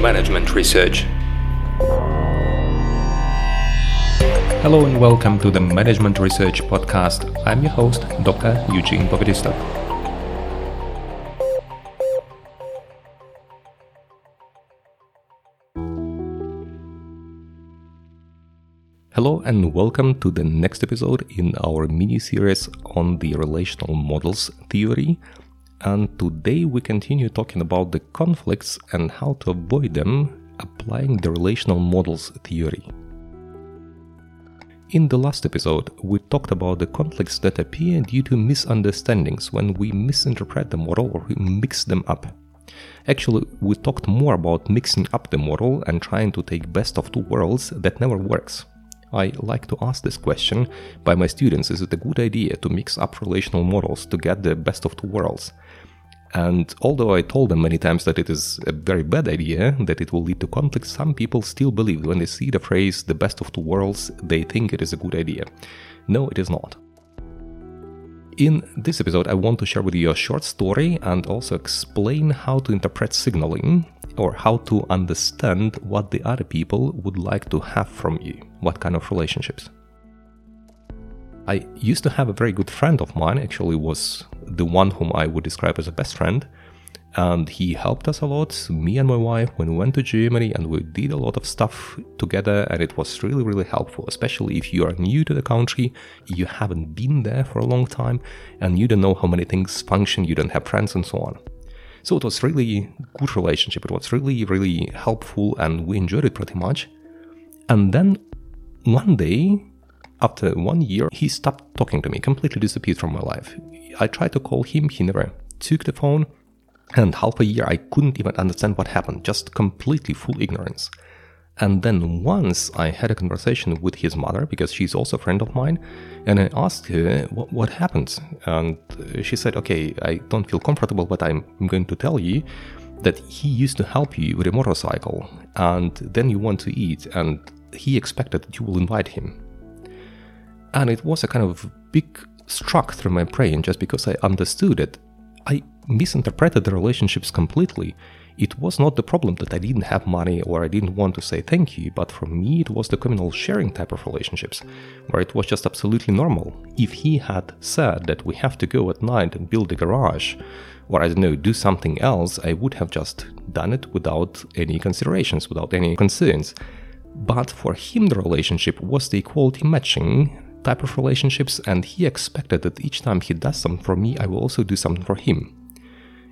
Management Research. Hello and welcome to the Management Research Podcast. I'm your host, Dr. Eugene Bogodistov. Hello and welcome to the next episode in our mini series on the relational models theory. And today we continue talking about the conflicts and how to avoid them applying the relational models theory. In the last episode, we talked about the conflicts that appear due to misunderstandings when we misinterpret the model or we mix them up. Actually, we talked more about mixing up the model and trying to take best of two worlds that never works. I like to ask this question by my students is it a good idea to mix up relational models to get the best of two worlds? And although I told them many times that it is a very bad idea, that it will lead to conflict, some people still believe when they see the phrase the best of two worlds, they think it is a good idea. No, it is not. In this episode, I want to share with you a short story and also explain how to interpret signaling or how to understand what the other people would like to have from you, what kind of relationships. I used to have a very good friend of mine, actually was the one whom I would describe as a best friend, and he helped us a lot, me and my wife, when we went to Germany and we did a lot of stuff together and it was really, really helpful, especially if you are new to the country, you haven't been there for a long time, and you don't know how many things function, you don't have friends and so on. So it was really good relationship. It was really, really helpful, and we enjoyed it pretty much. And then one day, after one year, he stopped talking to me, completely disappeared from my life. I tried to call him, he never took the phone, and half a year I couldn't even understand what happened, just completely full ignorance. And then once I had a conversation with his mother, because she's also a friend of mine, and I asked her what, what happened. And she said, Okay, I don't feel comfortable, but I'm going to tell you that he used to help you with a motorcycle, and then you want to eat, and he expected that you will invite him. And it was a kind of big struck through my brain just because I understood it. I misinterpreted the relationships completely it was not the problem that I didn't have money or I didn't want to say thank you, but for me it was the communal sharing type of relationships, where it was just absolutely normal. If he had said that we have to go at night and build a garage, or I don't know, do something else, I would have just done it without any considerations, without any concerns. But for him, the relationship was the equality matching type of relationships, and he expected that each time he does something for me, I will also do something for him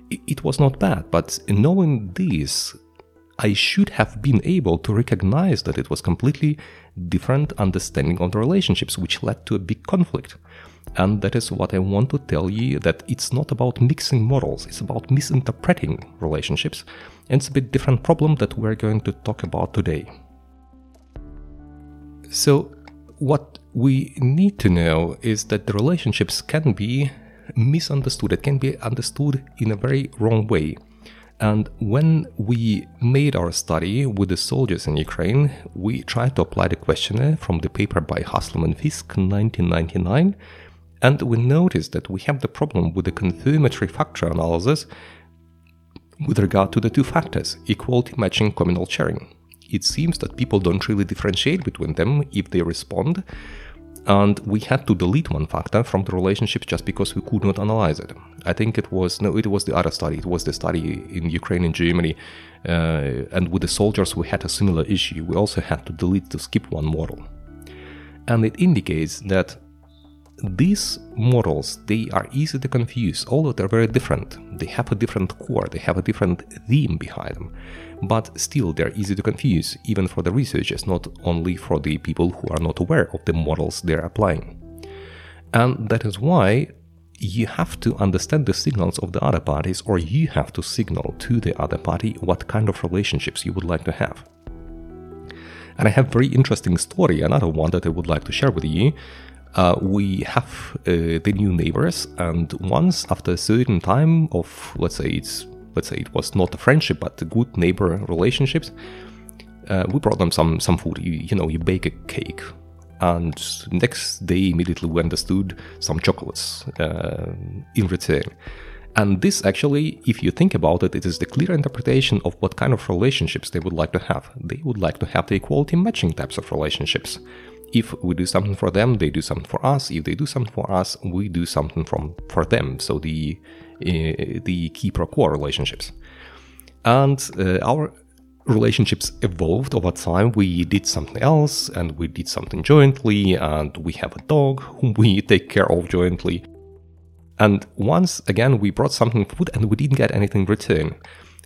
it was not bad, but knowing this, I should have been able to recognize that it was completely different understanding of the relationships, which led to a big conflict. And that is what I want to tell you that it's not about mixing models, it's about misinterpreting relationships. And it's a bit different problem that we're going to talk about today. So, what we need to know is that the relationships can be misunderstood. It can be understood in a very wrong way. And when we made our study with the soldiers in Ukraine, we tried to apply the questionnaire from the paper by Haslam and Fiske 1999, and we noticed that we have the problem with the confirmatory factor analysis with regard to the two factors, equality matching communal sharing. It seems that people don't really differentiate between them if they respond, and we had to delete one factor from the relationship just because we could not analyze it. I think it was no, it was the other study. It was the study in Ukraine and Germany, uh, and with the soldiers we had a similar issue. We also had to delete to skip one model, and it indicates that these models they are easy to confuse although they're very different. They have a different core they have a different theme behind them. But still they're easy to confuse even for the researchers not only for the people who are not aware of the models they're applying. And that is why you have to understand the signals of the other parties or you have to signal to the other party what kind of relationships you would like to have. And i have a very interesting story another one that i would like to share with you uh, we have uh, the new neighbors, and once after a certain time of, let's say it's, let's say it was not a friendship but a good neighbor relationships, uh, we brought them some some food. You, you know, you bake a cake, and next day immediately we understood some chocolates uh, in return. And this actually, if you think about it, it is the clear interpretation of what kind of relationships they would like to have. They would like to have the equality matching types of relationships. If we do something for them, they do something for us. If they do something for us, we do something from for them. So the uh, the quid pro quo relationships. And uh, our relationships evolved over time. We did something else and we did something jointly, and we have a dog whom we take care of jointly. And once again, we brought something food and we didn't get anything in return.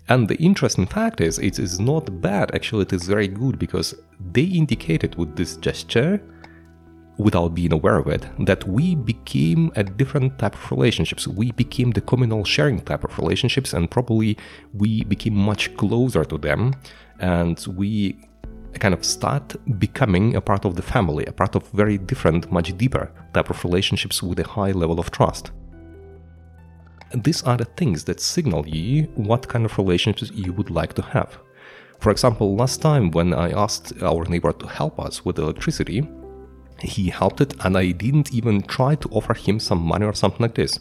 And the interesting fact is, it is not bad, actually, it is very good because they indicated with this gesture, without being aware of it, that we became a different type of relationships. We became the communal sharing type of relationships, and probably we became much closer to them, and we kind of start becoming a part of the family, a part of very different, much deeper type of relationships with a high level of trust these are the things that signal you what kind of relationships you would like to have. For example, last time when I asked our neighbor to help us with electricity, he helped it and I didn't even try to offer him some money or something like this.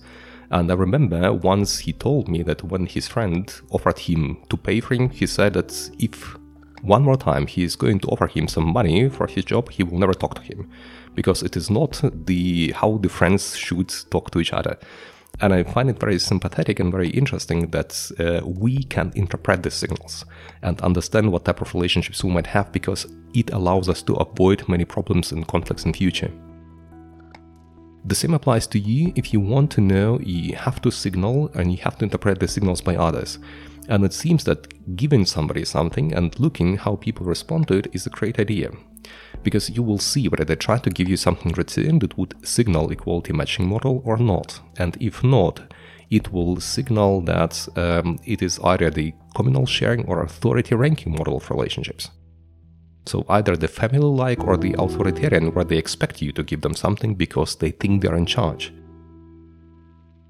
And I remember once he told me that when his friend offered him to pay for him, he said that if one more time he is going to offer him some money for his job, he will never talk to him. Because it is not the how the friends should talk to each other. And I find it very sympathetic and very interesting that uh, we can interpret these signals and understand what type of relationships we might have because it allows us to avoid many problems and conflicts in future. The same applies to you. If you want to know, you have to signal and you have to interpret the signals by others. And it seems that giving somebody something and looking how people respond to it is a great idea because you will see whether they try to give you something return that would signal equality matching model or not. And if not, it will signal that um, it is either the communal sharing or authority ranking model of relationships. So either the family-like or the authoritarian where they expect you to give them something because they think they're in charge.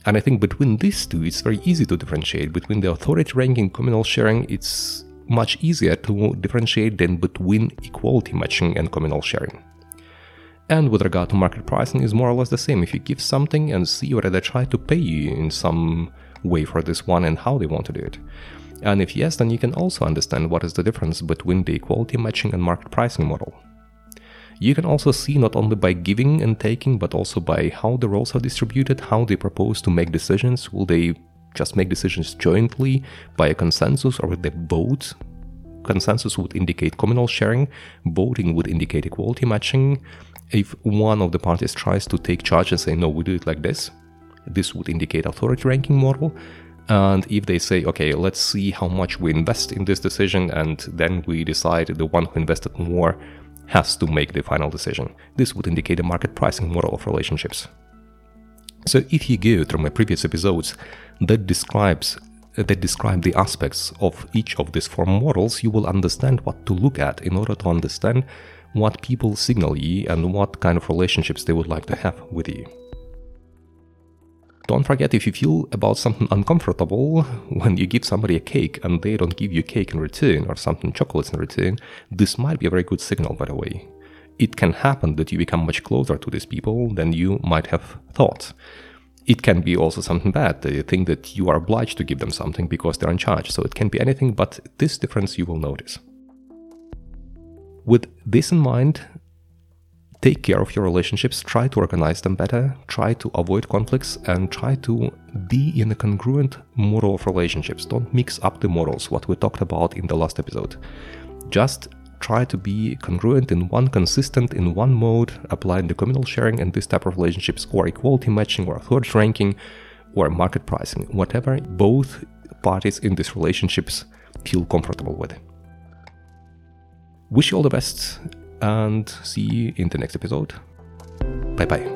And I think between these two, it's very easy to differentiate. Between the authority ranking communal sharing, it's much easier to differentiate than between equality matching and communal sharing. And with regard to market pricing is more or less the same. If you give something and see whether they try to pay you in some way for this one and how they want to do it. And if yes, then you can also understand what is the difference between the equality matching and market pricing model. You can also see not only by giving and taking, but also by how the roles are distributed, how they propose to make decisions. Will they just make decisions jointly by a consensus or with the vote. Consensus would indicate communal sharing, voting would indicate equality matching. If one of the parties tries to take charge and say, no, we do it like this, this would indicate authority ranking model. And if they say, okay, let's see how much we invest in this decision, and then we decide the one who invested more has to make the final decision, this would indicate a market pricing model of relationships. So if you go through my previous episodes that describes that describe the aspects of each of these four models, you will understand what to look at in order to understand what people signal you and what kind of relationships they would like to have with you. Don't forget if you feel about something uncomfortable when you give somebody a cake and they don't give you cake in return or something chocolates in return, this might be a very good signal by the way it can happen that you become much closer to these people than you might have thought. It can be also something bad. They think that you are obliged to give them something because they're in charge. So it can be anything, but this difference you will notice. With this in mind, take care of your relationships, try to organize them better, try to avoid conflicts, and try to be in a congruent model of relationships. Don't mix up the models, what we talked about in the last episode. Just try to be congruent in one consistent in one mode, applying the communal sharing and this type of relationships, or equality matching, or authority ranking, or market pricing, whatever both parties in these relationships feel comfortable with. Wish you all the best and see you in the next episode. Bye bye.